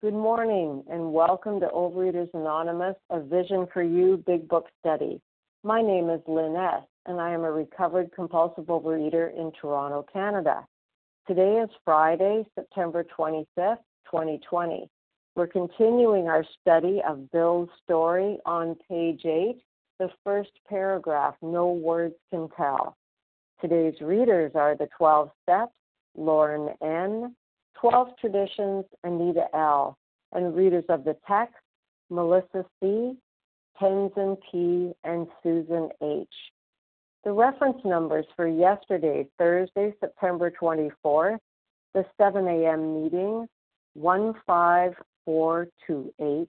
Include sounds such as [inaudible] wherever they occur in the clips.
Good morning and welcome to Overeaters Anonymous, a Vision for You Big Book Study. My name is Lynn S., and I am a recovered compulsive overeater in Toronto, Canada. Today is Friday, September 25th, 2020. We're continuing our study of Bill's story on page 8, the first paragraph, No Words Can Tell. Today's readers are the 12 Steps, Lauren N., 12 Traditions, Anita L., and readers of the text, Melissa C., Tenzin P., and Susan H. The reference numbers for yesterday, Thursday, September 24th, the 7 a.m. meeting, 15428,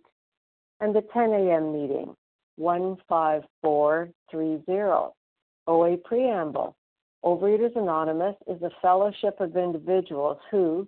and the 10 a.m. meeting, 15430. OA Preamble Overeaters Anonymous is a fellowship of individuals who,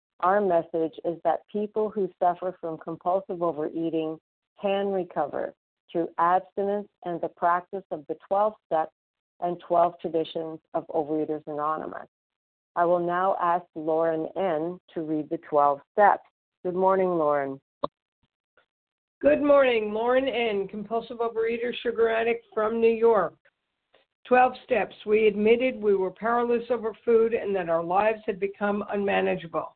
our message is that people who suffer from compulsive overeating can recover through abstinence and the practice of the 12 steps and 12 traditions of Overeaters Anonymous. I will now ask Lauren N. to read the 12 steps. Good morning, Lauren. Good morning, Lauren N., compulsive overeater, sugar addict from New York. 12 steps. We admitted we were powerless over food and that our lives had become unmanageable.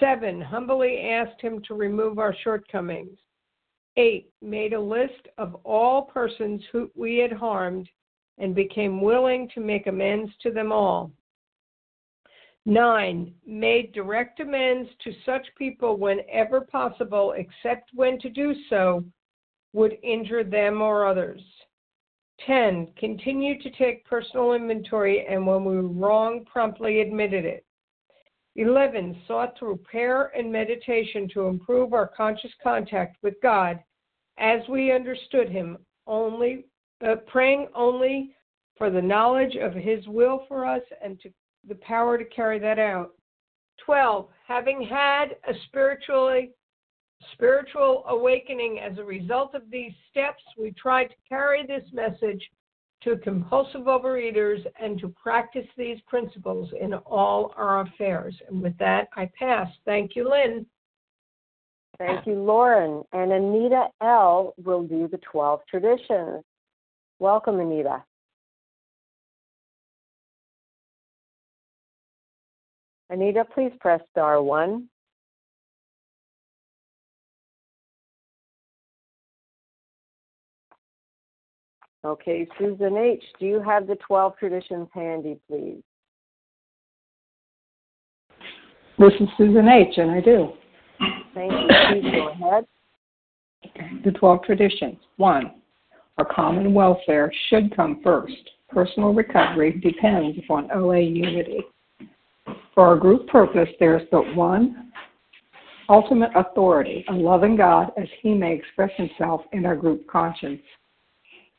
Seven, humbly asked him to remove our shortcomings. Eight, made a list of all persons who we had harmed and became willing to make amends to them all. Nine, made direct amends to such people whenever possible, except when to do so would injure them or others. 10. Continued to take personal inventory and when we were wrong, promptly admitted it. 11. Sought through prayer and meditation to improve our conscious contact with God as we understood Him, only uh, praying only for the knowledge of His will for us and to the power to carry that out. 12. Having had a spiritually spiritual awakening as a result of these steps, we try to carry this message to compulsive overeaters and to practice these principles in all our affairs. And with that, I pass. Thank you, Lynn. Thank you, Lauren. And Anita L. will do the 12 traditions. Welcome, Anita. Anita, please press star one. Okay, Susan H., do you have the 12 traditions handy, please? This is Susan H., and I do. Thank you. Please go ahead. The 12 traditions. One, our common welfare should come first. Personal recovery depends upon OA unity. For our group purpose, there is but one ultimate authority, a loving God as he may express himself in our group conscience.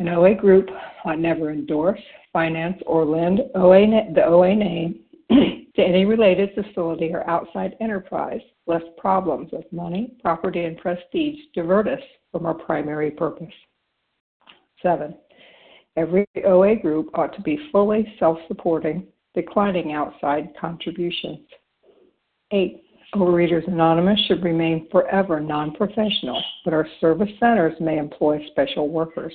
An OA group ought never endorse, finance, or lend OA, the OA name [clears throat] to any related facility or outside enterprise, lest problems of money, property, and prestige divert us from our primary purpose. 7. Every OA group ought to be fully self supporting, declining outside contributions. 8. Overeaters Anonymous should remain forever non professional, but our service centers may employ special workers.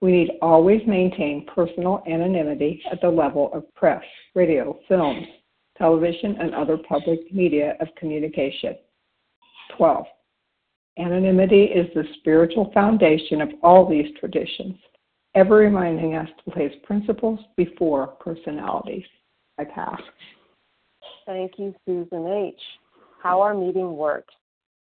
We need always maintain personal anonymity at the level of press, radio, films, television, and other public media of communication. 12. Anonymity is the spiritual foundation of all these traditions, ever reminding us to place principles before personalities. I pass. Thank you, Susan H. How our meeting works.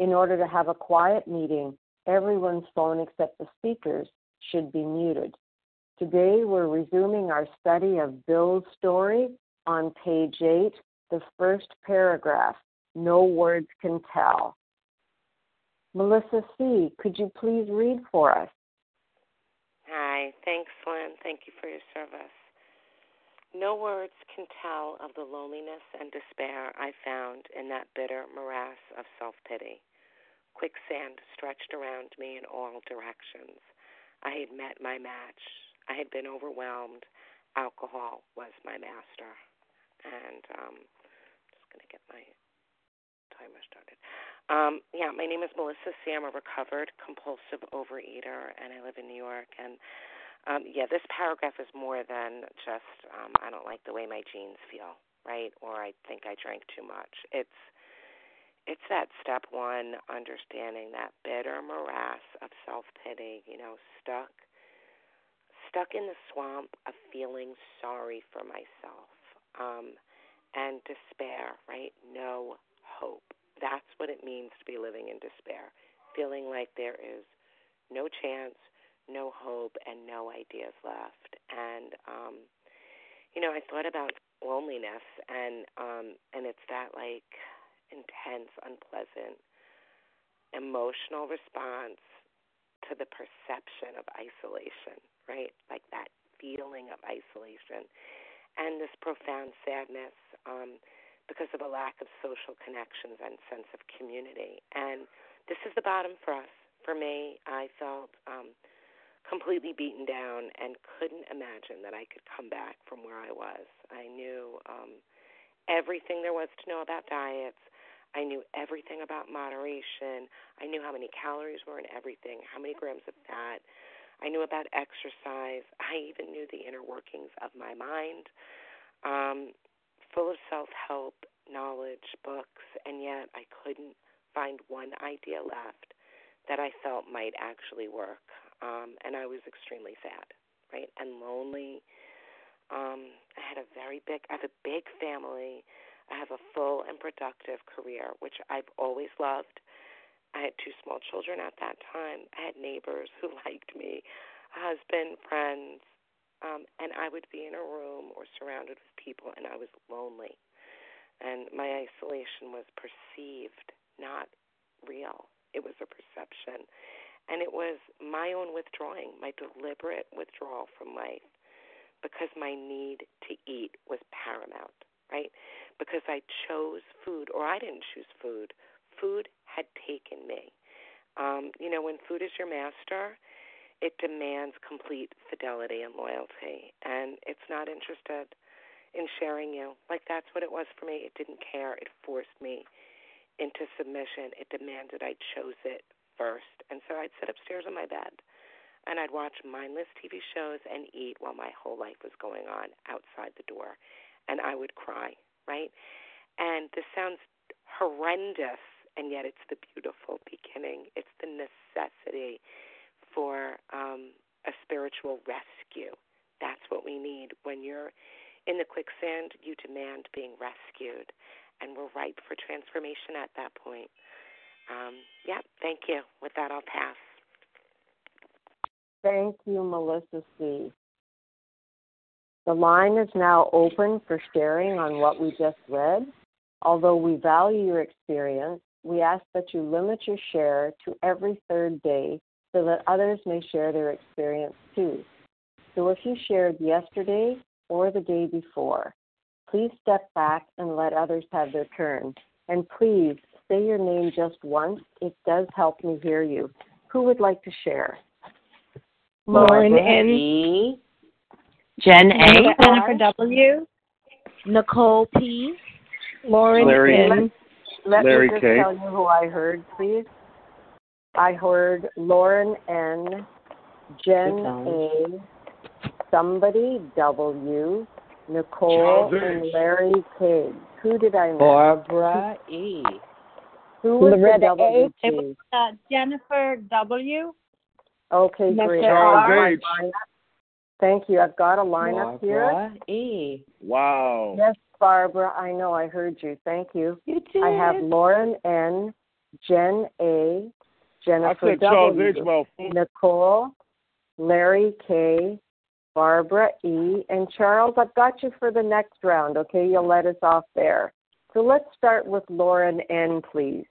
In order to have a quiet meeting, everyone's phone except the speaker's should be muted. Today we're resuming our study of Bill's story on page 8, the first paragraph. No words can tell. Melissa C., could you please read for us? Hi, thanks, Lynn. Thank you for your service. No words can tell of the loneliness and despair I found in that bitter morass of self pity. Quicksand stretched around me in all directions. I had met my match. I had been overwhelmed. Alcohol was my master. And um, I'm just going to get my timer started. Um, yeah, my name is Melissa C. I'm a recovered compulsive overeater, and I live in New York. And um, yeah, this paragraph is more than just um, I don't like the way my jeans feel, right? Or I think I drank too much. It's it's that step one, understanding that bitter morass of self pity. You know, stuck stuck in the swamp of feeling sorry for myself um, and despair, right? No hope that's what it means to be living in despair, feeling like there is no chance, no hope, and no ideas left. And um, you know, I thought about loneliness, and um, and it's that like intense, unpleasant, emotional response to the perception of isolation, right? Like that feeling of isolation, and this profound sadness. Um, because of a lack of social connections and sense of community. And this is the bottom for us. For me, I felt um, completely beaten down and couldn't imagine that I could come back from where I was. I knew um, everything there was to know about diets. I knew everything about moderation. I knew how many calories were in everything, how many grams of fat. I knew about exercise. I even knew the inner workings of my mind. Um, full of self help, knowledge, books, and yet I couldn't find one idea left that I felt might actually work. Um, and I was extremely sad, right? And lonely. Um, I had a very big, I have a big family, I have a full and productive career, which I've always loved. I had two small children at that time. I had neighbors who [laughs] liked me, a husband, friends, um, and I would be in a room or surrounded with people, and I was lonely. And my isolation was perceived, not real. It was a perception. And it was my own withdrawing, my deliberate withdrawal from life, because my need to eat was paramount, right? Because I chose food, or I didn't choose food. Food had taken me. Um, you know, when food is your master, it demands complete fidelity and loyalty, and it's not interested in sharing you. Like that's what it was for me. It didn't care. It forced me into submission. It demanded I chose it first. And so I'd sit upstairs in my bed and I'd watch mindless TV shows and eat while my whole life was going on outside the door. And I would cry, right? And this sounds horrendous, and yet it's the beautiful beginning. It's the necessity for um, a spiritual rescue. That's what we need. When you're in the quicksand, you demand being rescued, and we're ripe for transformation at that point. Um, yeah, thank you. With that, I'll pass. Thank you, Melissa C. The line is now open for sharing on what we just read. Although we value your experience, we ask that you limit your share to every third day so that others may share their experience too. So if you shared yesterday or the day before, please step back and let others have their turn. And please say your name just once. It does help me hear you. Who would like to share? Lauren N. Jen A. Jennifer W. Nicole P. Lauren Larry. N. Let Larry me just K. tell you who I heard, please. I heard Lauren N, Jen A, somebody W, Nicole, Charles and Larry K. Who did I miss? Barbara E. Who was Loretta the W, It please? was uh, Jennifer W. Okay, great. Charles I've got my H. Thank you. I've got a lineup here. Barbara E. Wow. Yes, Barbara, I know I heard you. Thank you. You did. I have Lauren N, Jen A, I Jennifer said Charles W, H. Nicole, Larry K, Barbara E, and Charles. I've got you for the next round. Okay, you'll let us off there. So let's start with Lauren N, please.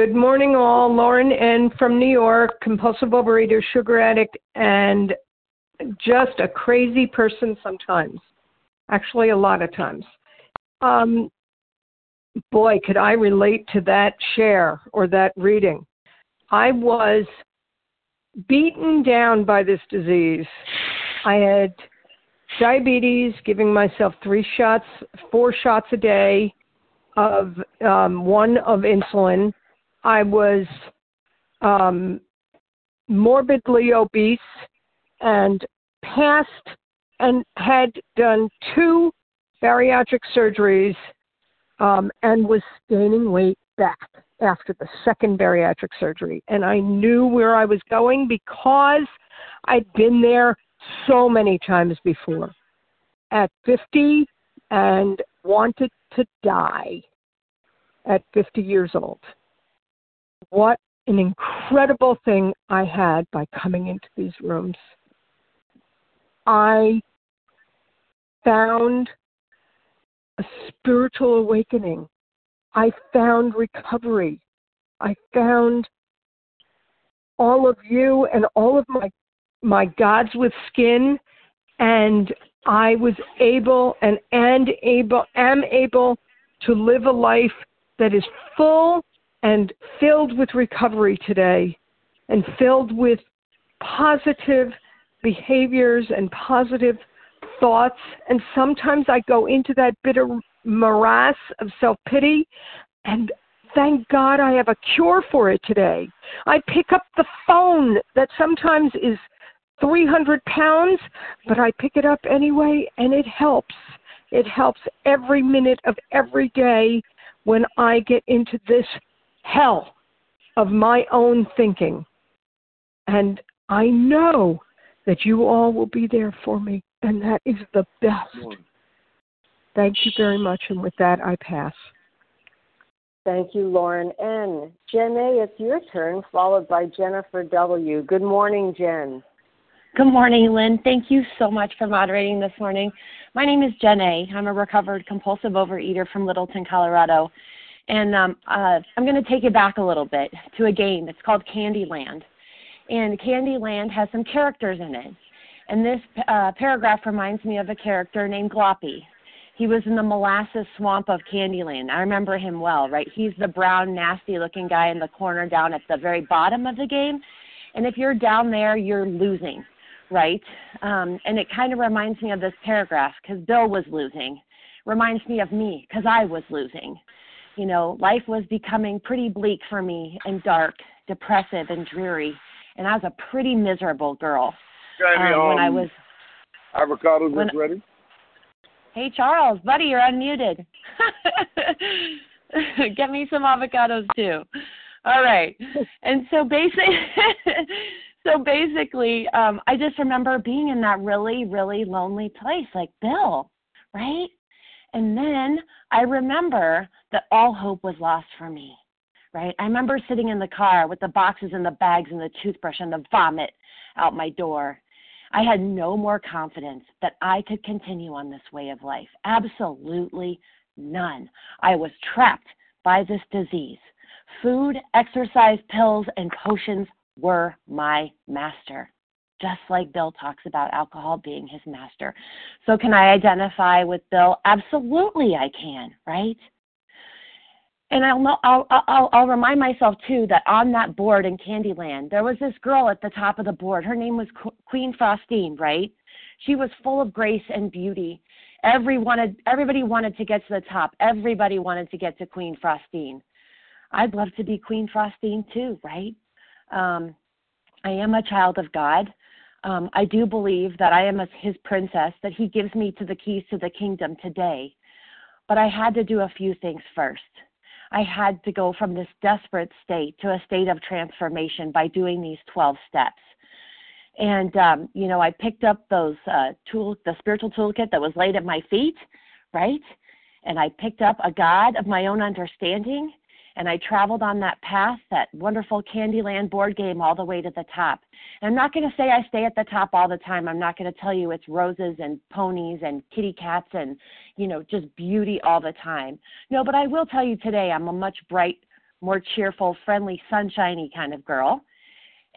Good morning, all. Lauren N. from New York, compulsive overeater, sugar addict, and just a crazy person sometimes. Actually, a lot of times. Um, boy, could I relate to that share or that reading. I was beaten down by this disease. I had diabetes, giving myself three shots, four shots a day of um, one of insulin. I was um, morbidly obese and passed and had done two bariatric surgeries um, and was gaining weight back after the second bariatric surgery. And I knew where I was going because I'd been there so many times before at 50 and wanted to die at 50 years old. What an incredible thing I had by coming into these rooms. I found a spiritual awakening. I found recovery. I found all of you and all of my my gods with skin and I was able and and able am able to live a life that is full and filled with recovery today and filled with positive behaviors and positive thoughts. And sometimes I go into that bitter morass of self pity, and thank God I have a cure for it today. I pick up the phone that sometimes is 300 pounds, but I pick it up anyway, and it helps. It helps every minute of every day when I get into this hell of my own thinking. And I know that you all will be there for me, and that is the best. Thank you very much, and with that, I pass. Thank you, Lauren N. Jen A., it's your turn, followed by Jennifer W. Good morning, Jen. Good morning, Lynn. Thank you so much for moderating this morning. My name is Jen A. I'm a recovered compulsive overeater from Littleton, Colorado. And um, uh, I'm going to take you back a little bit to a game. It's called Candyland. And Candyland has some characters in it. And this uh, paragraph reminds me of a character named Gloppy. He was in the molasses swamp of Candyland. I remember him well, right? He's the brown, nasty looking guy in the corner down at the very bottom of the game. And if you're down there, you're losing, right? Um, and it kind of reminds me of this paragraph because Bill was losing. Reminds me of me because I was losing. You know, life was becoming pretty bleak for me and dark, depressive, and dreary. And I was a pretty miserable girl um, when I was. Avocados when, is ready. Hey, Charles, buddy, you're unmuted. [laughs] Get me some avocados too. All right. And so basically, [laughs] so basically, um, I just remember being in that really, really lonely place, like Bill, right? And then I remember that all hope was lost for me, right? I remember sitting in the car with the boxes and the bags and the toothbrush and the vomit out my door. I had no more confidence that I could continue on this way of life. Absolutely none. I was trapped by this disease. Food, exercise, pills, and potions were my master, just like Bill talks about alcohol being his master. So, can I identify with Bill? Absolutely, I can, right? And I'll, I'll, I'll, I'll remind myself too that on that board in Candyland, there was this girl at the top of the board. Her name was Queen Frostine, right? She was full of grace and beauty. Every wanted, everybody wanted to get to the top. Everybody wanted to get to Queen Frostine. I'd love to be Queen Frostine too, right? Um, I am a child of God. Um, I do believe that I am a, His princess, that He gives me to the keys to the kingdom today. But I had to do a few things first. I had to go from this desperate state to a state of transformation by doing these 12 steps. And, um, you know, I picked up those uh, tool, the spiritual toolkit that was laid at my feet, right? And I picked up a God of my own understanding and I traveled on that path, that wonderful Candyland board game, all the way to the top. And I'm not going to say I stay at the top all the time. I'm not going to tell you it's roses and ponies and kitty cats and, you know, just beauty all the time. No, but I will tell you today I'm a much bright, more cheerful, friendly, sunshiny kind of girl.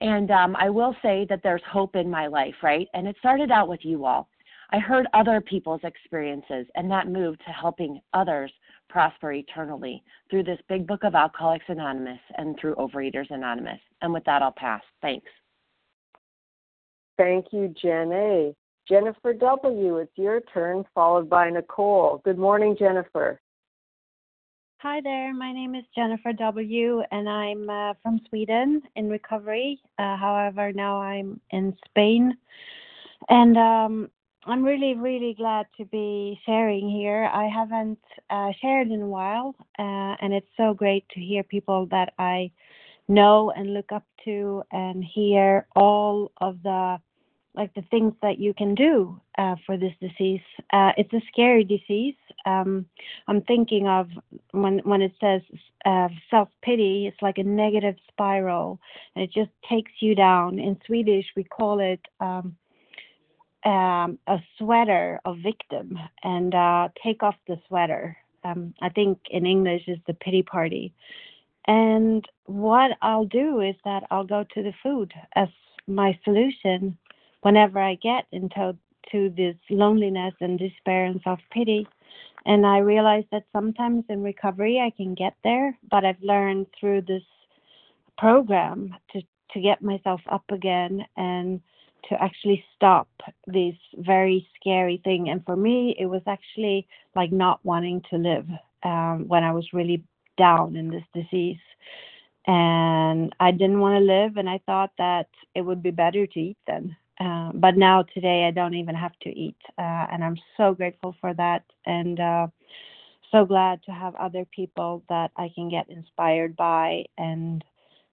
And um, I will say that there's hope in my life, right? And it started out with you all. I heard other people's experiences, and that moved to helping others prosper eternally through this big book of Alcoholics Anonymous and through Overeaters Anonymous. And with that, I'll pass. Thanks. Thank you, Jen A. Jennifer W., it's your turn, followed by Nicole. Good morning, Jennifer. Hi there. My name is Jennifer W., and I'm uh, from Sweden in recovery. Uh, however, now I'm in Spain. And um, I'm really, really glad to be sharing here. I haven't uh, shared in a while, uh, and it's so great to hear people that I know and look up to and hear all of the like the things that you can do uh, for this disease. Uh, it's a scary disease. Um, I'm thinking of when when it says uh, self pity. It's like a negative spiral, and it just takes you down. In Swedish, we call it. Um, um, a sweater of victim and uh, take off the sweater. Um, I think in English is the pity party. And what I'll do is that I'll go to the food as my solution whenever I get into to this loneliness and despair and self pity. And I realize that sometimes in recovery I can get there, but I've learned through this program to to get myself up again and to actually stop this very scary thing. And for me, it was actually like not wanting to live um, when I was really down in this disease. And I didn't want to live, and I thought that it would be better to eat then. Uh, but now, today, I don't even have to eat. Uh, and I'm so grateful for that. And uh, so glad to have other people that I can get inspired by and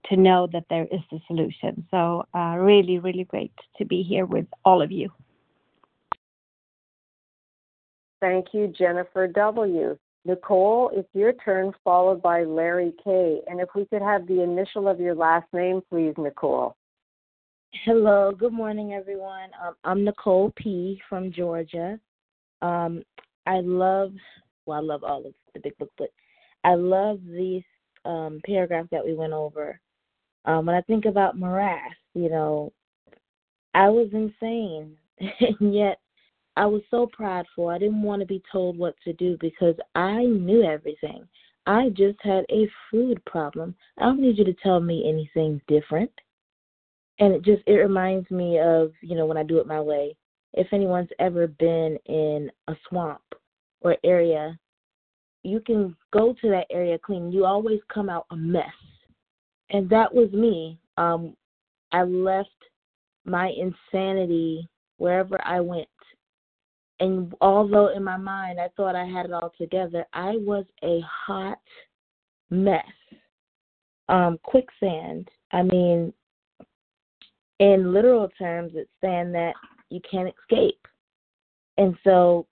to know that there is a solution. So uh, really, really great to be here with all of you. Thank you, Jennifer W. Nicole, it's your turn, followed by Larry K. And if we could have the initial of your last name, please, Nicole. Hello, good morning, everyone. Um, I'm Nicole P. from Georgia. Um, I love, well, I love all of the big book, but I love these um, paragraph that we went over. Um, when I think about morass, you know, I was insane, [laughs] and yet I was so prideful. I didn't want to be told what to do because I knew everything. I just had a food problem. I don't need you to tell me anything different. And it just it reminds me of, you know, when I do it my way. If anyone's ever been in a swamp or area, you can go to that area clean. You always come out a mess. And that was me. Um I left my insanity wherever I went and although in my mind I thought I had it all together, I was a hot mess. Um, quicksand. I mean, in literal terms, it's saying that you can't escape. And so,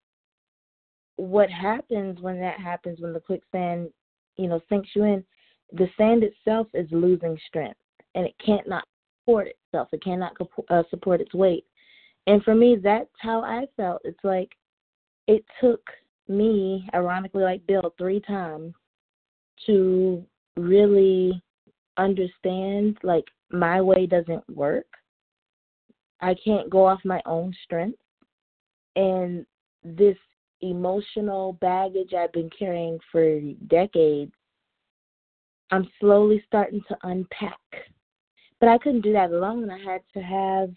what happens when that happens, when the quicksand, you know, sinks you in, the sand itself is losing strength, and it can't not support itself. It cannot uh, support its weight. And for me, that's how I felt. It's like it took me, ironically, like Bill, three times to really understand like my way doesn't work. I can't go off my own strength. And this emotional baggage I've been carrying for decades, I'm slowly starting to unpack. But I couldn't do that alone. I had to have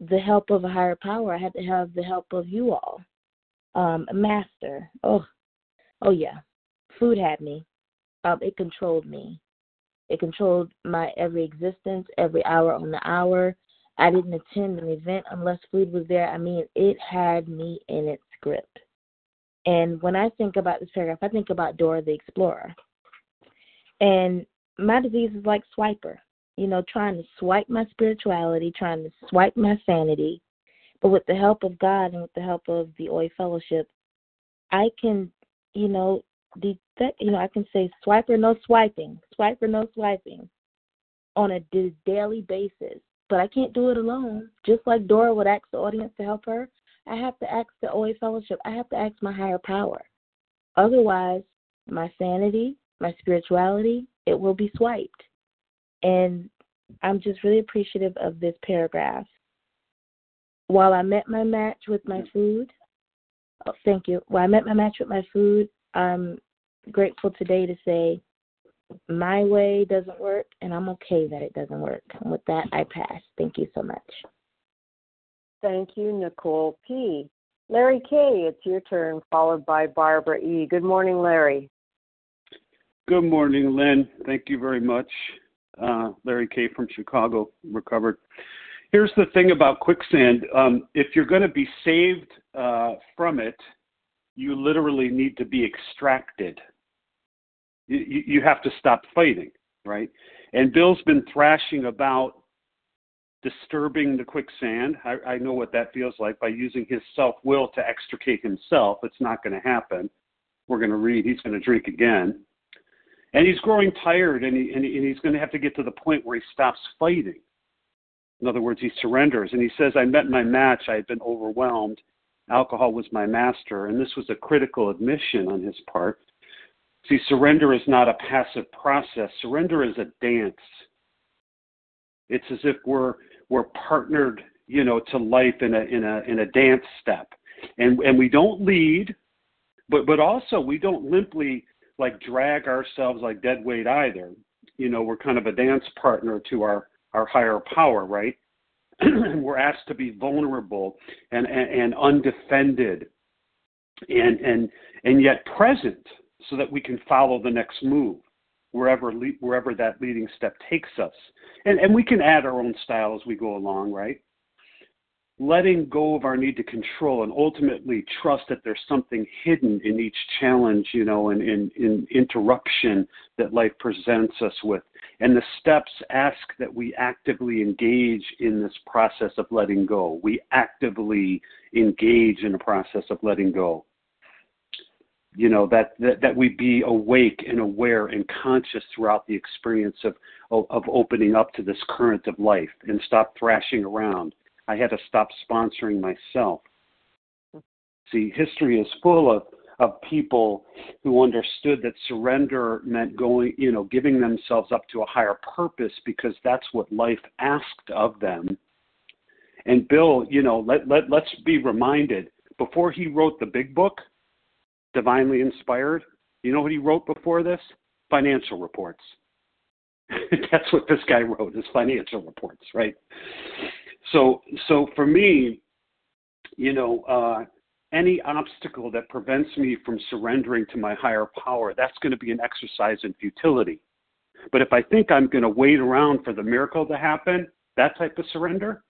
the help of a higher power. I had to have the help of you all. Um, a master. Oh, oh yeah. Food had me. Um, it controlled me. It controlled my every existence, every hour on the hour. I didn't attend an event unless food was there. I mean, it had me in its grip. And when I think about this paragraph, I think about Dora the Explorer. And my disease is like swiper you know, trying to swipe my spirituality, trying to swipe my sanity. But with the help of God and with the help of the OA Fellowship, I can, you know, detect, you know, I can say swiper no swiping, swiper no swiping on a daily basis. But I can't do it alone. Just like Dora would ask the audience to help her, I have to ask the OA Fellowship. I have to ask my higher power. Otherwise, my sanity, my spirituality, it will be swiped. And I'm just really appreciative of this paragraph. While I met my match with my food, oh, thank you. While I met my match with my food, I'm grateful today to say my way doesn't work, and I'm okay that it doesn't work. And with that, I pass. Thank you so much. Thank you, Nicole P. Larry K., it's your turn, followed by Barbara E. Good morning, Larry. Good morning, Lynn. Thank you very much uh, Larry K. from Chicago, recovered. Here's the thing about quicksand um, if you're going to be saved uh, from it, you literally need to be extracted. You, you have to stop fighting, right? And Bill's been thrashing about disturbing the quicksand. I, I know what that feels like by using his self will to extricate himself. It's not going to happen. We're going to read, he's going to drink again and he's growing tired, and, he, and, he, and he's going to have to get to the point where he stops fighting. In other words, he surrenders, and he says, "I met my match. I had been overwhelmed. Alcohol was my master, and this was a critical admission on his part." See, surrender is not a passive process. Surrender is a dance. It's as if we're we're partnered, you know, to life in a in a in a dance step, and and we don't lead, but but also we don't limply like drag ourselves like dead weight either. You know, we're kind of a dance partner to our our higher power, right? [clears throat] we're asked to be vulnerable and, and, and undefended and and and yet present so that we can follow the next move wherever wherever that leading step takes us and and we can add our own style as we go along right letting go of our need to control and ultimately trust that there's something hidden in each challenge, you know, and in, in interruption that life presents us with. And the steps ask that we actively engage in this process of letting go. We actively engage in the process of letting go. You know, that, that, that we be awake and aware and conscious throughout the experience of, of opening up to this current of life and stop thrashing around I had to stop sponsoring myself. See, history is full of, of people who understood that surrender meant going, you know, giving themselves up to a higher purpose because that's what life asked of them. And Bill, you know, let, let, let's be reminded before he wrote the big book, Divinely Inspired, you know what he wrote before this? Financial reports. [laughs] that's what this guy wrote, is financial reports, right? So, so for me, you know, uh, any obstacle that prevents me from surrendering to my higher power, that's going to be an exercise in futility. But if I think I'm going to wait around for the miracle to happen, that type of surrender,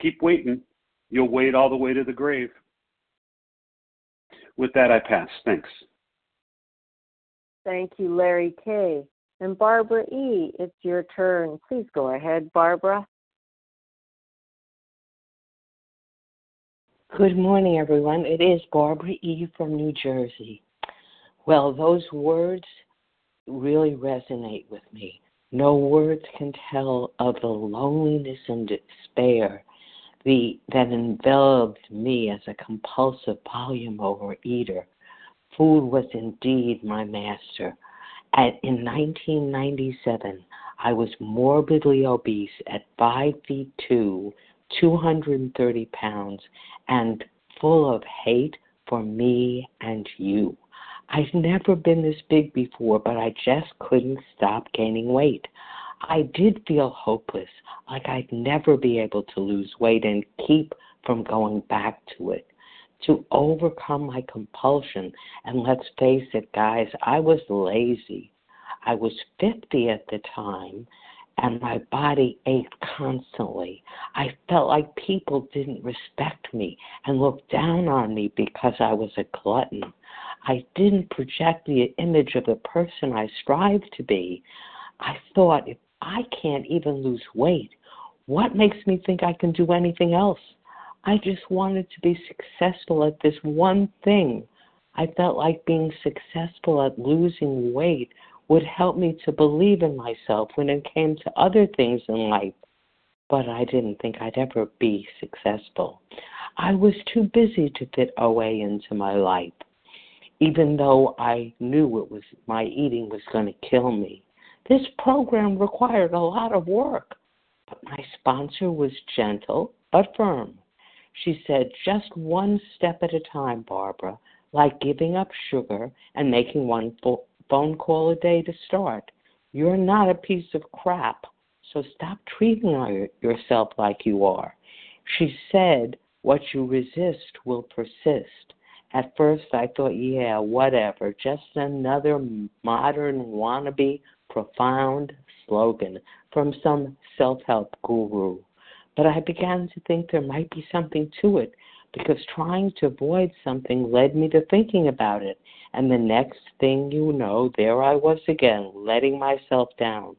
keep waiting. You'll wait all the way to the grave. With that, I pass. Thanks. Thank you, Larry K. And Barbara E., it's your turn. Please go ahead, Barbara. Good morning, everyone. It is Barbara E. from New Jersey. Well, those words really resonate with me. No words can tell of the loneliness and despair the, that enveloped me as a compulsive volume overeater. Food was indeed my master. At, in 1997, I was morbidly obese at 5 feet 2 230 pounds and full of hate for me and you. I've never been this big before, but I just couldn't stop gaining weight. I did feel hopeless, like I'd never be able to lose weight and keep from going back to it. To overcome my compulsion, and let's face it, guys, I was lazy. I was 50 at the time, and my body ached constantly. I felt like people didn't respect me and looked down on me because I was a glutton. I didn't project the image of the person I strived to be. I thought, if I can't even lose weight, what makes me think I can do anything else? I just wanted to be successful at this one thing. I felt like being successful at losing weight would help me to believe in myself when it came to other things in life. But I didn't think I'd ever be successful. I was too busy to fit OA into my life, even though I knew it was my eating was going to kill me. This program required a lot of work, but my sponsor was gentle but firm. She said, just one step at a time, Barbara, like giving up sugar and making one full, phone call a day to start. You're not a piece of crap, so stop treating yourself like you are. She said, What you resist will persist. At first, I thought, yeah, whatever, just another modern wannabe profound slogan from some self help guru. But I began to think there might be something to it because trying to avoid something led me to thinking about it. And the next thing you know, there I was again, letting myself down.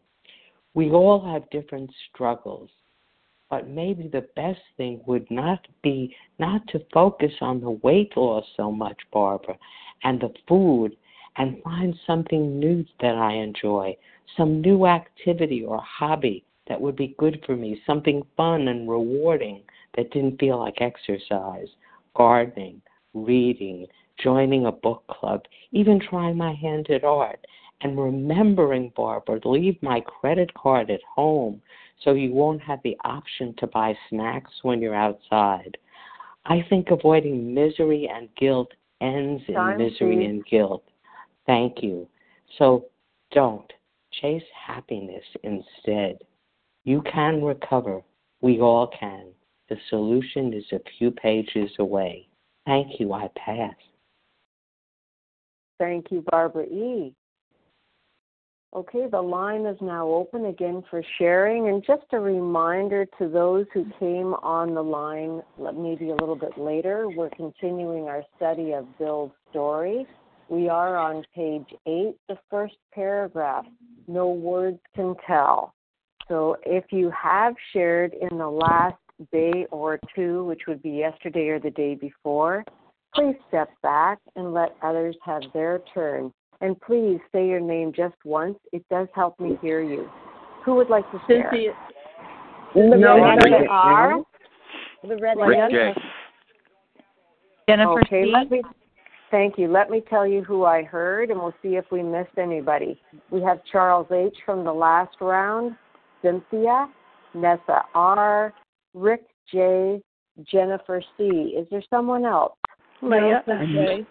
We all have different struggles, but maybe the best thing would not be not to focus on the weight loss so much, Barbara, and the food, and find something new that I enjoy, some new activity or hobby that would be good for me, something fun and rewarding that didn't feel like exercise, gardening, reading, joining a book club, even trying my hand at art, and remembering, Barbara, leave my credit card at home so you won't have the option to buy snacks when you're outside. I think avoiding misery and guilt ends in Time, misery please. and guilt. Thank you. So don't chase happiness instead. You can recover. We all can. The solution is a few pages away. Thank you. I pass. Thank you, Barbara E. Okay, the line is now open again for sharing. And just a reminder to those who came on the line maybe a little bit later, we're continuing our study of Bill's story. We are on page eight, the first paragraph. No words can tell. So if you have shared in the last day or two, which would be yesterday or the day before, please step back and let others have their turn. And please say your name just once. It does help me hear you. Who would like to share? Cynthia. No, Rick R. Loretta. Rick J. Jennifer okay, C. let me thank you. Let me tell you who I heard and we'll see if we missed anybody. We have Charles H from the last round, Cynthia, Nessa R, Rick J, Jennifer C. Is there someone else? Leah. Okay,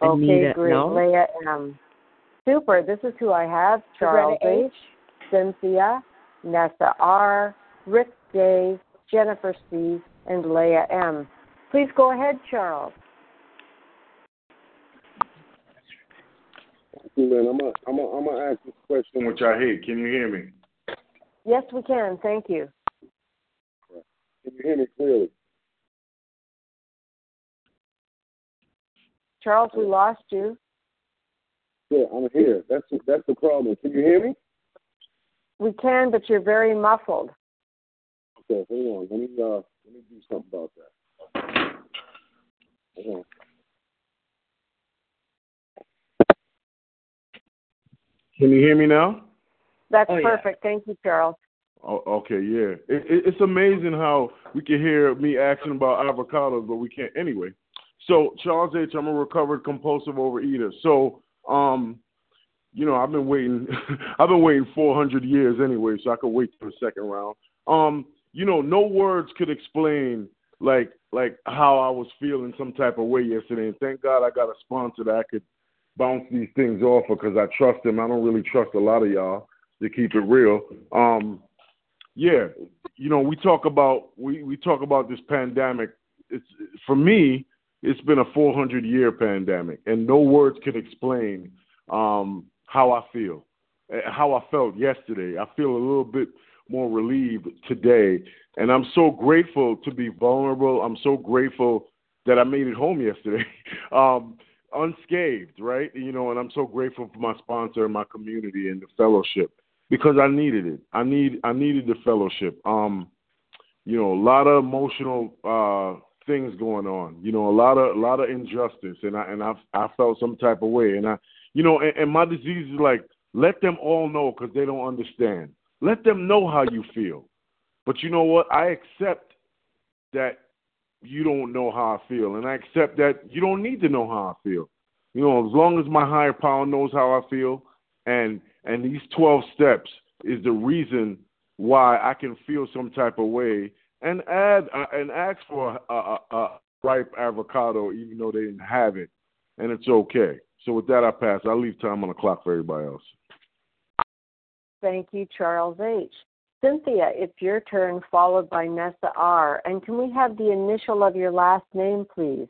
Anita, great. no? Leah M. Um, super. This is who I have. Charles Loretta H, Cynthia, Nessa R, Rick J, Jennifer C, and Leah M. Please go ahead, Charles. Man, I'm gonna I'm gonna I'm gonna ask this question which I hate. Can you hear me? Yes, we can. Thank you. Can you hear me clearly? Charles, we lost you. Yeah, I'm here. That's that's the problem. Can you hear me? We can, but you're very muffled. Okay, hold on. Let me uh let me do something about that. Hold on. Can you hear me now? That's Oh, yeah. perfect. Thank you, Charles. Oh, okay, yeah. It, it, it's amazing how we can hear me asking about avocados, but we can't anyway. So Charles H, I'm a recovered compulsive overeater. So, um, you know, I've been waiting. [laughs] I've been waiting 400 years anyway, so I could wait for the second round. Um, you know, no words could explain like like how I was feeling some type of way yesterday. And thank God I got a sponsor that I could bounce these things off of because I trust him. I don't really trust a lot of y'all to keep it real. Um, yeah, you know, we talk about we we talk about this pandemic. It's for me, it's been a 400 year pandemic, and no words can explain um, how I feel, eh, how I felt yesterday. I feel a little bit more relieved today, and I'm so grateful to be vulnerable. I'm so grateful that I made it home yesterday, [laughs] um, unscathed, right? You know, and I'm so grateful for my sponsor and my community and the fellowship because I needed it. I need I needed the fellowship. Um, you know, a lot of emotional uh things going on. You know, a lot of a lot of injustice, and I and I I felt some type of way, and I, you know, and, and my disease is like let them all know because they don't understand. Let them know how you feel, but you know what? I accept that you don't know how I feel, and I accept that you don't need to know how I feel. You know, as long as my higher power knows how I feel, and and these twelve steps is the reason why I can feel some type of way and add uh, and ask for a, a, a ripe avocado, even though they didn't have it, and it's okay. So with that, I pass. I leave time on the clock for everybody else. Thank you, Charles H. Cynthia, it's your turn, followed by Nessa R. And can we have the initial of your last name, please?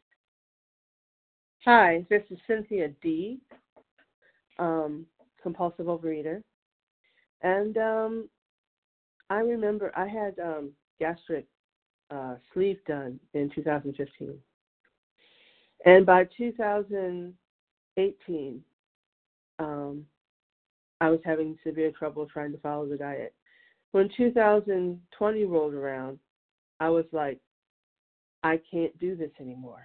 Hi, this is Cynthia D, um, compulsive overeater. And um, I remember I had um, gastric uh, sleeve done in 2015. And by 2018, um, I was having severe trouble trying to follow the diet. When 2020 rolled around, I was like, I can't do this anymore.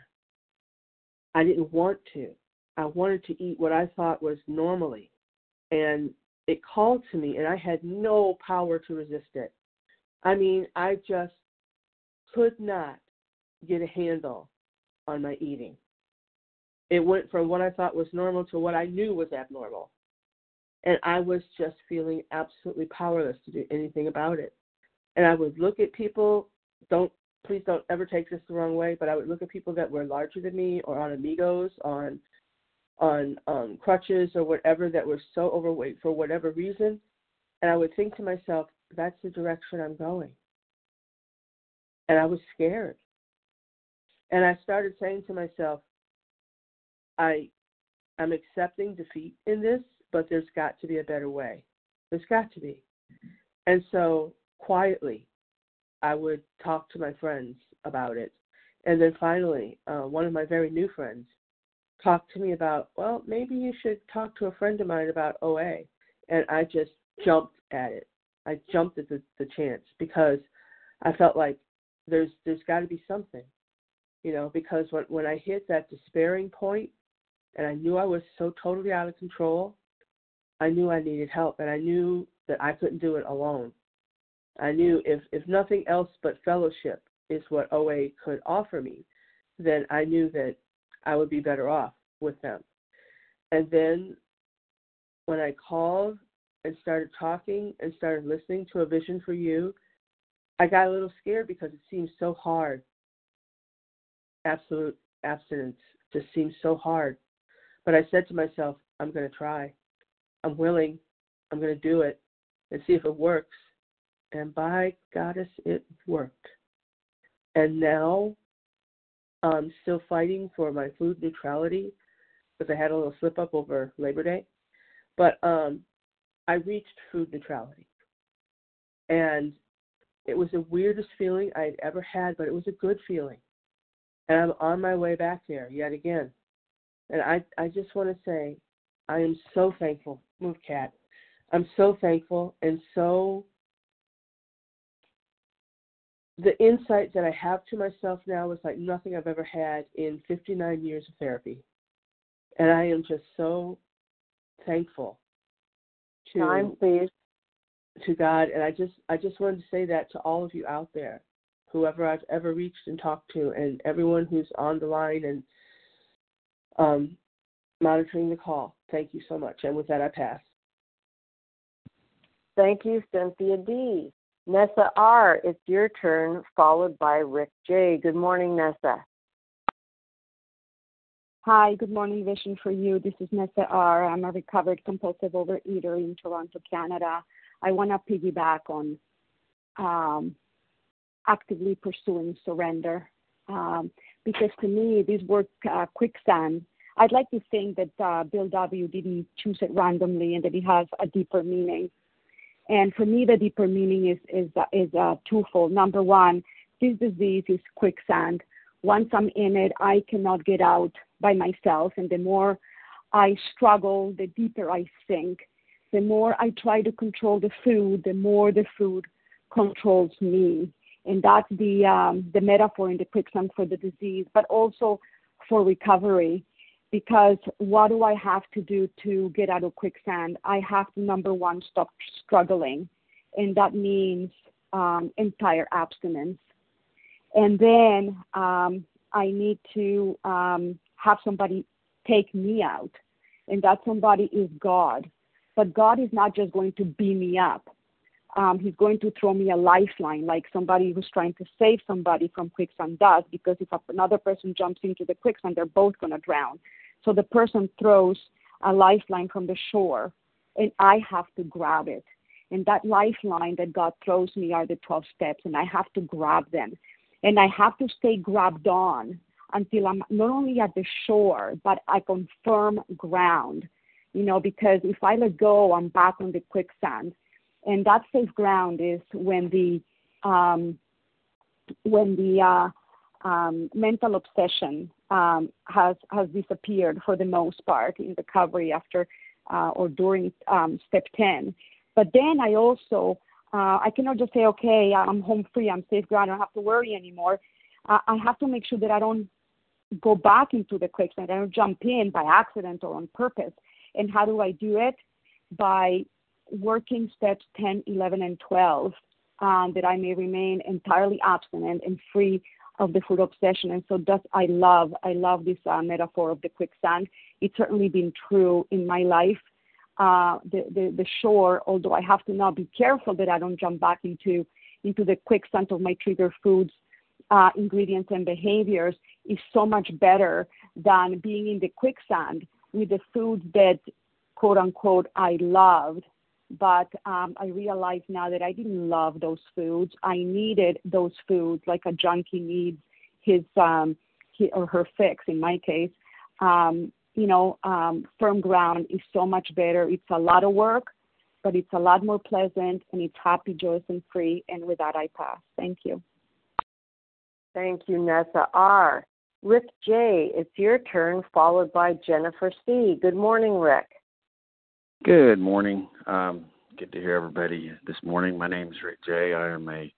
I didn't want to. I wanted to eat what I thought was normally. And it called to me, and I had no power to resist it. I mean, I just could not get a handle on my eating. It went from what I thought was normal to what I knew was abnormal. And I was just feeling absolutely powerless to do anything about it. And I would look at people, don't please don't ever take this the wrong way, but I would look at people that were larger than me or on amigos, on on um, crutches or whatever that were so overweight for whatever reason, and I would think to myself, that's the direction I'm going. And I was scared. And I started saying to myself, I I'm accepting defeat in this but there's got to be a better way. There's got to be. And so quietly, I would talk to my friends about it. And then finally, uh, one of my very new friends talked to me about, well, maybe you should talk to a friend of mine about OA. And I just jumped at it. I jumped at the, the chance because I felt like there's there's got to be something, you know, because when when I hit that despairing point, and I knew I was so totally out of control, I knew I needed help, and I knew that I couldn't do it alone. I knew if if nothing else but fellowship is what OA could offer me, then I knew that I would be better off with them. And then when I called and started talking and started listening to a vision for you, I got a little scared because it seemed so hard. Absolute abstinence just seemed so hard. But I said to myself, I'm going to try. I'm willing. I'm going to do it and see if it works. And by goddess, it worked. And now I'm still fighting for my food neutrality because I had a little slip up over Labor Day. But um, I reached food neutrality. And it was the weirdest feeling I had ever had, but it was a good feeling. And I'm on my way back there yet again. And I, I just want to say, I am so thankful. Move, cat. I'm so thankful and so. The insight that I have to myself now is like nothing I've ever had in 59 years of therapy. And I am just so thankful to Time, please. to God. And I just I just wanted to say that to all of you out there, whoever I've ever reached and talked to, and everyone who's on the line and um, monitoring the call. Thank you so much. And with that, I pass. Thank you, Cynthia D. Nessa R., it's your turn, followed by Rick J. Good morning, Nessa. Hi, good morning, Vision for You. This is Nessa R. I'm a recovered compulsive overeater in Toronto, Canada. I want to piggyback on um, actively pursuing surrender um, because to me, this word uh, quicksand, I'd like to think that uh, Bill W. didn't choose it randomly and that it has a deeper meaning. And for me, the deeper meaning is is uh, is uh, twofold. Number one, this disease is quicksand. Once I'm in it, I cannot get out by myself, and the more I struggle, the deeper I sink. The more I try to control the food, the more the food controls me, and that's the um, the metaphor in the quicksand for the disease, but also for recovery because what do I have to do to get out of quicksand? I have to, number one, stop struggling. And that means um, entire abstinence. And then um, I need to um, have somebody take me out. And that somebody is God. But God is not just going to beam me up. Um, he's going to throw me a lifeline, like somebody who's trying to save somebody from quicksand does, because if another person jumps into the quicksand, they're both going to drown. So the person throws a lifeline from the shore, and I have to grab it. And that lifeline that God throws me are the 12 steps, and I have to grab them. And I have to stay grabbed on until I'm not only at the shore, but I confirm ground. You know, because if I let go, I'm back on the quicksand. And that safe ground is when the um, when the uh, um, mental obsession um, has has disappeared for the most part in recovery after uh, or during um, step 10. But then I also uh, I cannot just say okay I'm home free I'm safe I don't have to worry anymore. Uh, I have to make sure that I don't go back into the quicksand. I don't jump in by accident or on purpose. And how do I do it? By working steps 10, 11, and 12 um, that I may remain entirely abstinent and free of the food obsession. And so that's I love I love this uh, metaphor of the quicksand. It's certainly been true in my life. Uh, the, shore, although I have to now be careful that I don't jump back into into the quicksand of my trigger foods, uh, ingredients and behaviors, is so much better than being in the quicksand with the foods that quote unquote I loved but um, I realize now that I didn't love those foods. I needed those foods like a junkie needs his um, he, or her fix in my case. Um, you know, um, firm ground is so much better. It's a lot of work, but it's a lot more pleasant and it's happy, joyous, and free. And with that, I pass. Thank you. Thank you, Nessa R. Rick J., it's your turn, followed by Jennifer C. Good morning, Rick. Good morning. Um, good to hear everybody this morning. My name is Rick J. I am a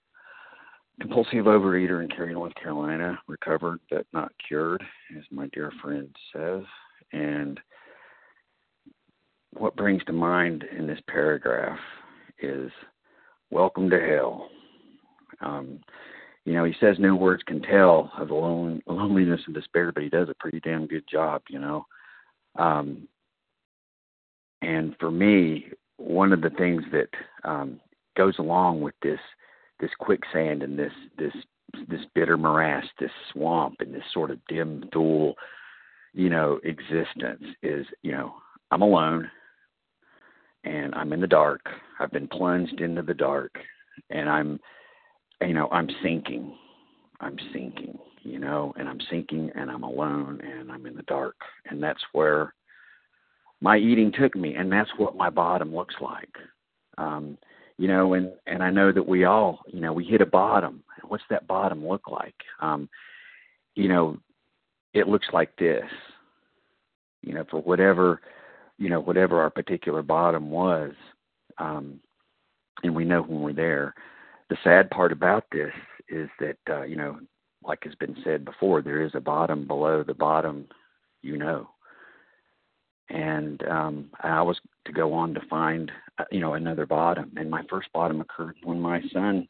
compulsive overeater in Cary, North Carolina, recovered but not cured, as my dear friend says. And what brings to mind in this paragraph is welcome to hell. Um, you know, he says no words can tell of the lon- [laughs] loneliness and despair, but he does a pretty damn good job, you know. Um, and for me, one of the things that um, goes along with this this quicksand and this this this bitter morass, this swamp, and this sort of dim, dual, you know, existence is, you know, I'm alone and I'm in the dark. I've been plunged into the dark and I'm you know, I'm sinking. I'm sinking, you know, and I'm sinking and I'm alone and I'm in the dark. And that's where my eating took me and that's what my bottom looks like. Um you know and and i know that we all you know we hit a bottom what's that bottom look like um you know it looks like this. You know for whatever you know whatever our particular bottom was um and we know when we're there. The sad part about this is that uh you know like has been said before there is a bottom below the bottom you know. And um I was to go on to find uh, you know another bottom. And my first bottom occurred when my son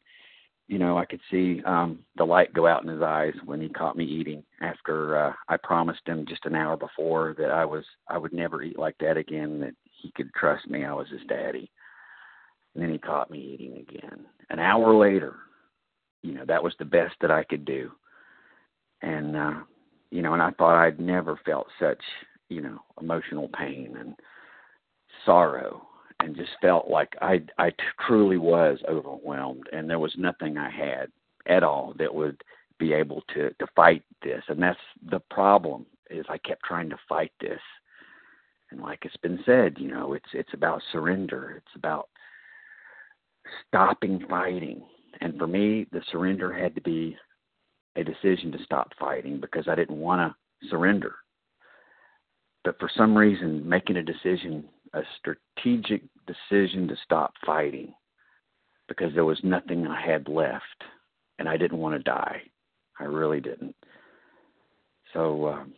you know I could see um the light go out in his eyes when he caught me eating after uh I promised him just an hour before that I was I would never eat like that again that he could trust me I was his daddy. And then he caught me eating again. An hour later you know that was the best that I could do. And uh you know and I thought I'd never felt such you know emotional pain and sorrow and just felt like I I truly was overwhelmed and there was nothing I had at all that would be able to to fight this and that's the problem is I kept trying to fight this. And like it's been said you know it's it's about surrender. It's about stopping fighting. And for me the surrender had to be a decision to stop fighting because I didn't want to surrender. But for some reason making a decision a strategic decision to stop fighting because there was nothing I had left and I didn't want to die. I really didn't. So um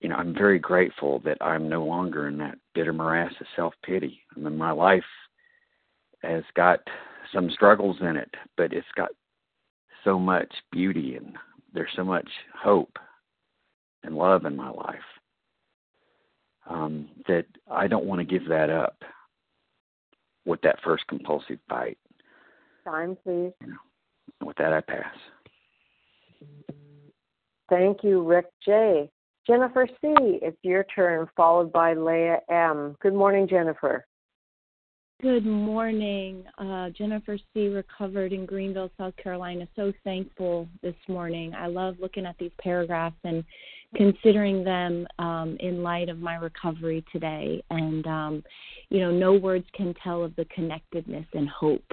you know, I'm very grateful that I'm no longer in that bitter morass of self pity. I mean my life has got some struggles in it, but it's got so much beauty and there's so much hope and love in my life um, that I don't want to give that up with that first compulsive bite. Time, please. With that, I pass. Thank you, Rick J. Jennifer C., it's your turn, followed by Leah M. Good morning, Jennifer. Good morning. Uh, Jennifer C., recovered in Greenville, South Carolina. So thankful this morning. I love looking at these paragraphs and considering them um, in light of my recovery today. And, um, you know, no words can tell of the connectedness and hope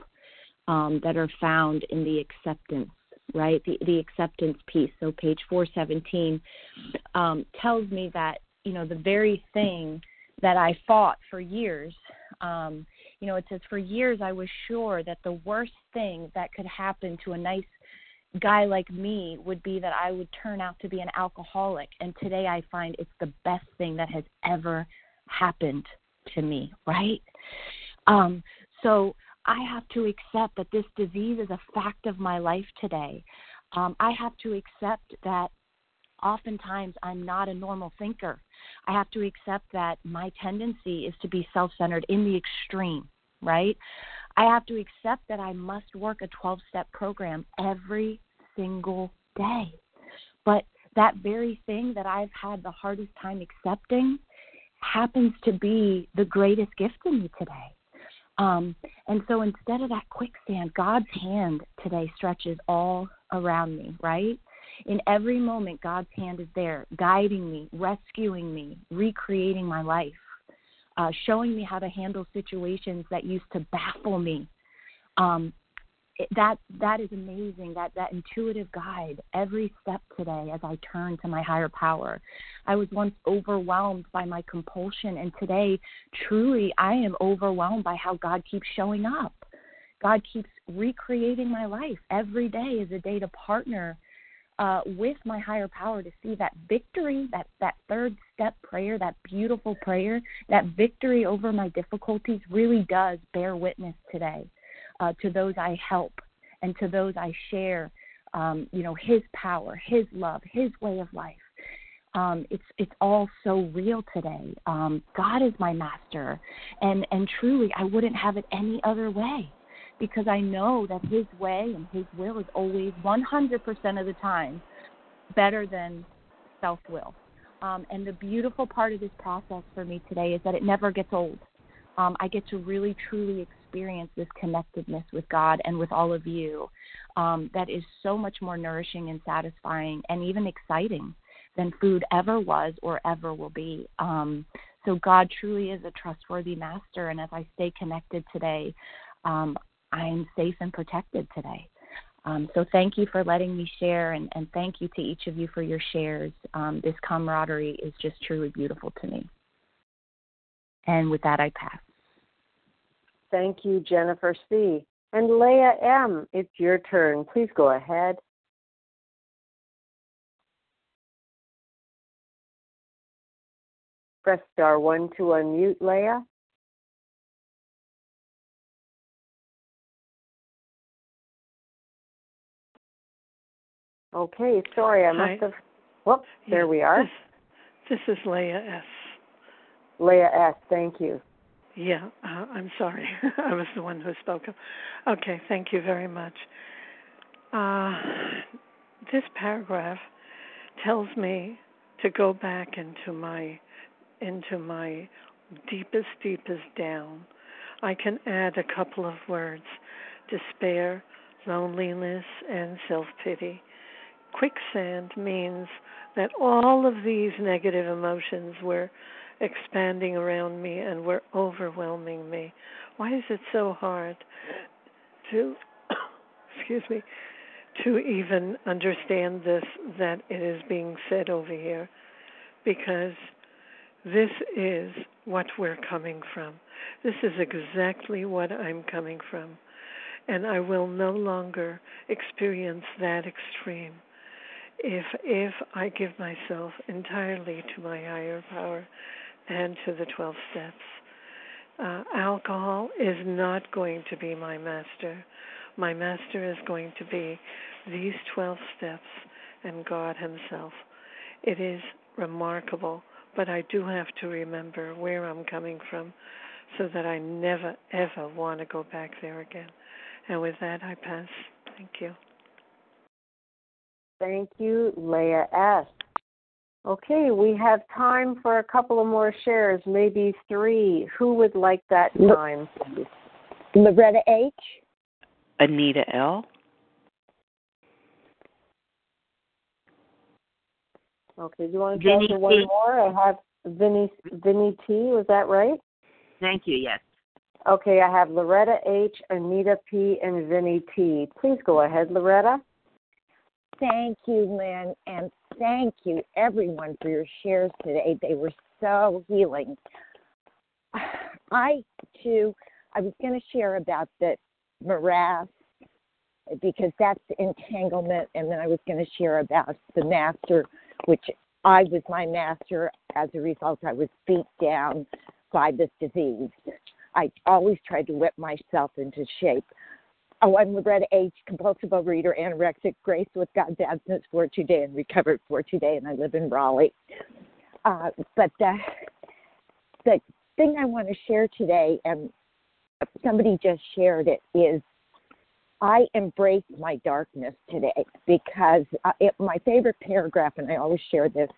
um, that are found in the acceptance, right? The, the acceptance piece. So, page 417 um, tells me that, you know, the very thing that I fought for years. Um, you know, it says, for years I was sure that the worst thing that could happen to a nice guy like me would be that I would turn out to be an alcoholic. And today I find it's the best thing that has ever happened to me, right? Um, so I have to accept that this disease is a fact of my life today. Um, I have to accept that oftentimes I'm not a normal thinker. I have to accept that my tendency is to be self centered in the extreme, right? I have to accept that I must work a 12 step program every single day. But that very thing that I've had the hardest time accepting happens to be the greatest gift in me today. Um, and so instead of that quicksand, God's hand today stretches all around me, right? In every moment, God's hand is there, guiding me, rescuing me, recreating my life, uh, showing me how to handle situations that used to baffle me. Um, it, that that is amazing. That that intuitive guide every step today as I turn to my higher power. I was once overwhelmed by my compulsion, and today, truly, I am overwhelmed by how God keeps showing up. God keeps recreating my life. Every day is a day to partner uh, with my higher power to see that victory, that, that third step prayer, that beautiful prayer, that victory over my difficulties really does bear witness today uh, to those I help and to those I share, um, you know, His power, His love, His way of life. Um, it's it's all so real today. Um, God is my master, and and truly, I wouldn't have it any other way because I know that His way and His will is always 100% of the time better than self will. Um, and the beautiful part of this process for me today is that it never gets old. Um, I get to really truly experience this connectedness with God and with all of you um, that is so much more nourishing and satisfying and even exciting than food ever was or ever will be. Um, so God truly is a trustworthy master, and as I stay connected today, um, I'm safe and protected today. Um, so thank you for letting me share, and, and, thank you to each of you for your shares. Um, this camaraderie is just truly beautiful to me. And with that, I pass. Thank you, Jennifer C. And Leah M., it's your turn. Please go ahead. Press star one to unmute, Leah. Okay, sorry, I must have. Whoops, there we are. This, this is Leah S. Leah S., thank you. Yeah, uh, I'm sorry. [laughs] I was the one who spoke up. Okay, thank you very much. Uh, this paragraph tells me to go back into my into my deepest deepest down. I can add a couple of words: despair, loneliness, and self-pity. Quicksand means that all of these negative emotions were expanding around me and were overwhelming me. Why is it so hard to, [coughs] excuse me, to even understand this that it is being said over here? Because this is what we're coming from. This is exactly what I'm coming from. And I will no longer experience that extreme if if I give myself entirely to my higher power and to the 12 steps. Uh, alcohol is not going to be my master. My master is going to be these 12 steps and God Himself. It is remarkable, but I do have to remember where I'm coming from so that I never, ever want to go back there again. And with that, I pass. Thank you. Thank you, Leah S. Okay, we have time for a couple of more shares, maybe three. Who would like that time? Loretta H. Anita L. Okay, do you want to tell Vinny for one T. more? I have Vinny Vinny T. Was that right? Thank you, yes. Okay, I have Loretta H, Anita P, and Vinny T. Please go ahead, Loretta. Thank you, Lynn, and thank you everyone for your shares today. They were so healing. I too, I was going to share about the morass because that's entanglement, and then I was going to share about the master, which I was my master. As a result, I was beat down by this disease. I always tried to whip myself into shape. Oh, I'm Loretta H., compulsive overeater, anorexic, grace with God's abstinence for today and recovered for today, and I live in Raleigh. Uh, but the, the thing I want to share today, and somebody just shared it, is I embrace my darkness today because uh, it, my favorite paragraph, and I always share this,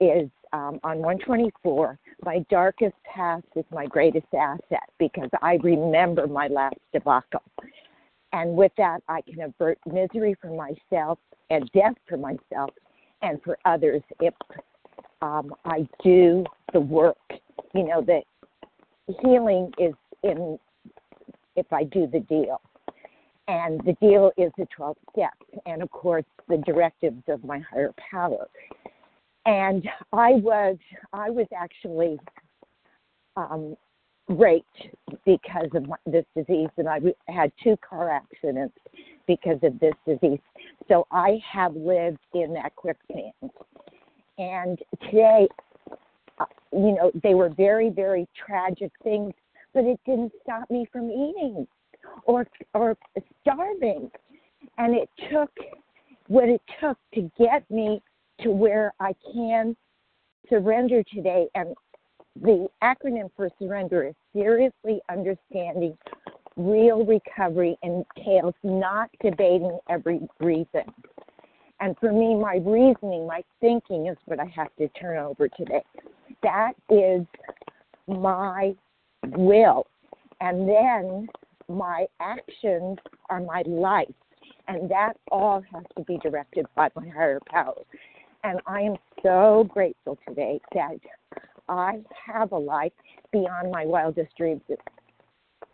is um, on 124 My darkest past is my greatest asset because I remember my last debacle. And with that, I can avert misery for myself and death for myself and for others if um, I do the work. You know, that healing is in if I do the deal. And the deal is the 12 steps, and of course, the directives of my higher power. And I was, I was actually um, raped because of this disease, and I had two car accidents because of this disease. So I have lived in that quicksand. And today, uh, you know, they were very, very tragic things, but it didn't stop me from eating or or starving. And it took what it took to get me to where I can surrender today. And the acronym for surrender is seriously understanding real recovery entails not debating every reason. And for me, my reasoning, my thinking is what I have to turn over today. That is my will. And then my actions are my life. And that all has to be directed by my higher power. And I am so grateful today that I have a life beyond my wildest dreams.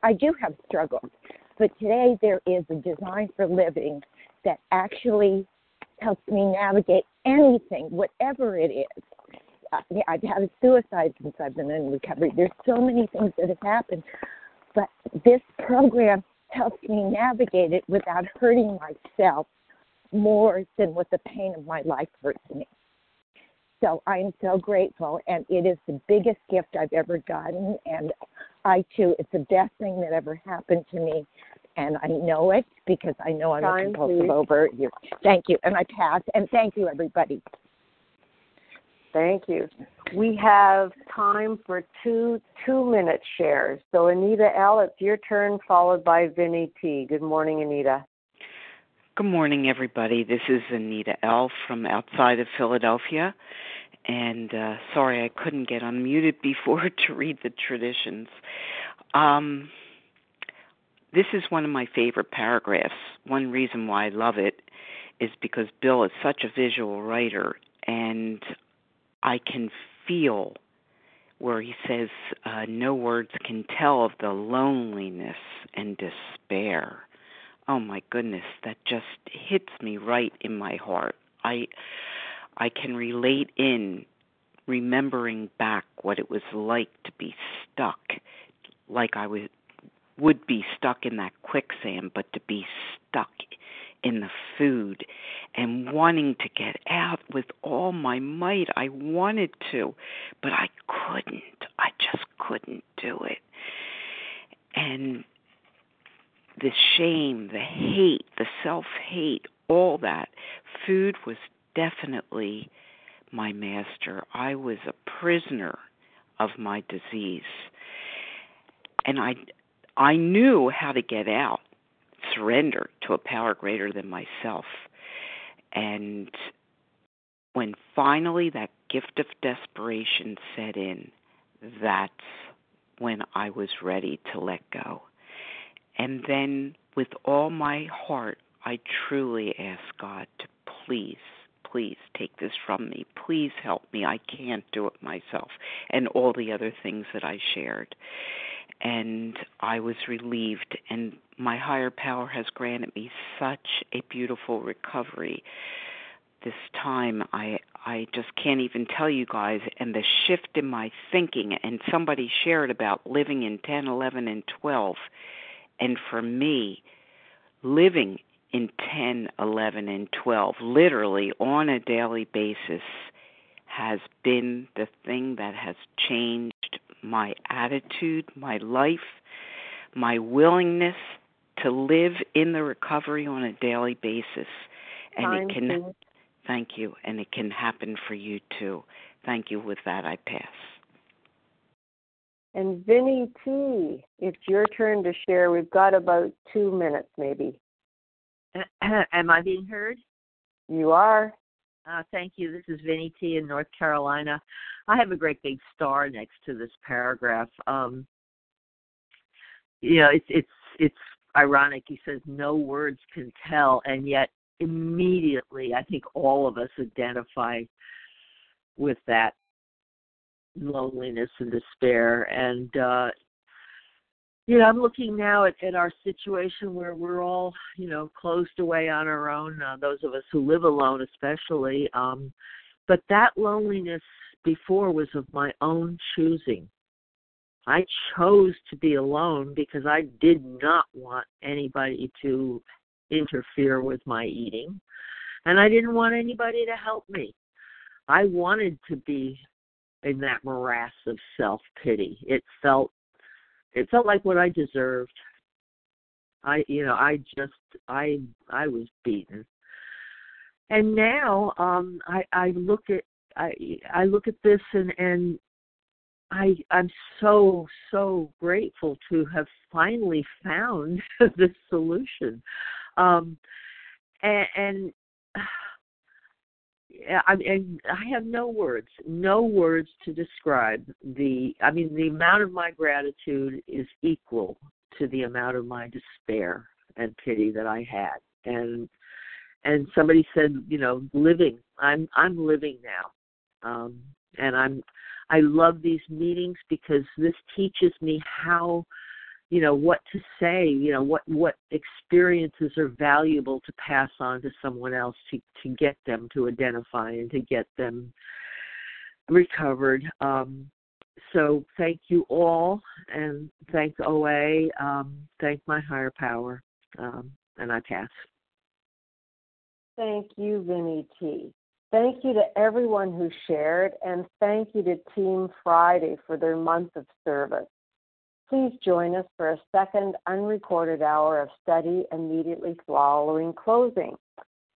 I do have struggles, but today there is a design for living that actually helps me navigate anything, whatever it is. Uh, I've had a suicide since I've been in recovery. There's so many things that have happened, but this program helps me navigate it without hurting myself more than what the pain of my life hurts me. So I am so grateful, and it is the biggest gift I've ever gotten. And I too, it's the best thing that ever happened to me, and I know it because I know I'm Time, a compulsive please. overeater. Thank you, and I pass. And thank you, everybody. Thank you. We have time for two two minute shares. So Anita L, it's your turn, followed by Vinny T. Good morning, Anita. Good morning, everybody. This is Anita L. from outside of Philadelphia. And uh, sorry I couldn't get unmuted [laughs] before to read the traditions. Um, this is one of my favorite paragraphs. One reason why I love it is because Bill is such a visual writer, and I can feel where he says, uh, No words can tell of the loneliness and despair oh my goodness that just hits me right in my heart i i can relate in remembering back what it was like to be stuck like i would would be stuck in that quicksand but to be stuck in the food and wanting to get out with all my might i wanted to but i couldn't i just couldn't do it and the shame, the hate, the self hate, all that. Food was definitely my master. I was a prisoner of my disease. And I I knew how to get out, surrender to a power greater than myself. And when finally that gift of desperation set in, that's when I was ready to let go. And then, with all my heart, I truly asked God to please, please take this from me. Please help me. I can't do it myself. And all the other things that I shared. And I was relieved, and my higher power has granted me such a beautiful recovery. This time, I I just can't even tell you guys. And the shift in my thinking, and somebody shared about living in 10, 11, and 12 and for me, living in 10, 11, and 12, literally on a daily basis, has been the thing that has changed my attitude, my life, my willingness to live in the recovery on a daily basis. And Time, it can, thank you, and it can happen for you too. Thank you. With that, I pass. And Vinny T, it's your turn to share. We've got about two minutes, maybe. [clears throat] Am I being heard? You are. Uh, thank you. This is Vinny T in North Carolina. I have a great big star next to this paragraph. Um, you know, it's it's it's ironic. He says no words can tell, and yet immediately, I think all of us identify with that loneliness and despair. And uh, you know, I'm looking now at, at our situation where we're all, you know, closed away on our own. Uh, those of us who live alone, especially. Um, but that loneliness before was of my own choosing. I chose to be alone because I did not want anybody to interfere with my eating. And I didn't want anybody to help me. I wanted to be in that morass of self pity. It felt it felt like what I deserved. I you know, I just I I was beaten. And now um I I look at I I look at this and and I I'm so so grateful to have finally found [laughs] this solution. Um and, and I, I have no words, no words to describe the. I mean, the amount of my gratitude is equal to the amount of my despair and pity that I had. And and somebody said, you know, living. I'm I'm living now, um, and I'm. I love these meetings because this teaches me how you know what to say you know what what experiences are valuable to pass on to someone else to to get them to identify and to get them recovered. Um so thank you all and thank oa um thank my higher power um and i pass. Thank you vinny t. Thank you to everyone who shared, and thank you to Team Friday for their month of service. Please join us for a second unrecorded hour of study immediately following closing.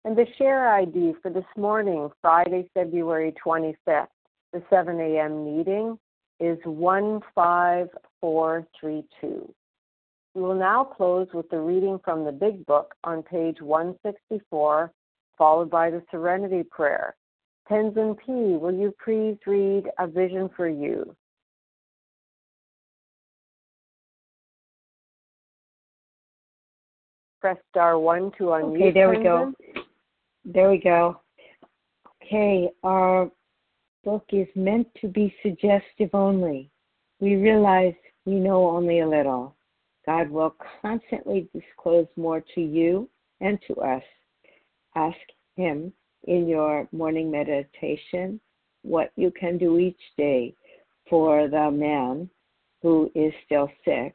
And the share ID for this morning, Friday, February 25th, the 7 a.m. meeting is 15432. We will now close with the reading from the Big Book on page 164, followed by the Serenity Prayer. Tenzin P., will you please read A Vision for You? Press star one to unmute. Okay, there we go. There we go. Okay, our book is meant to be suggestive only. We realize we know only a little. God will constantly disclose more to you and to us. Ask Him in your morning meditation what you can do each day for the man who is still sick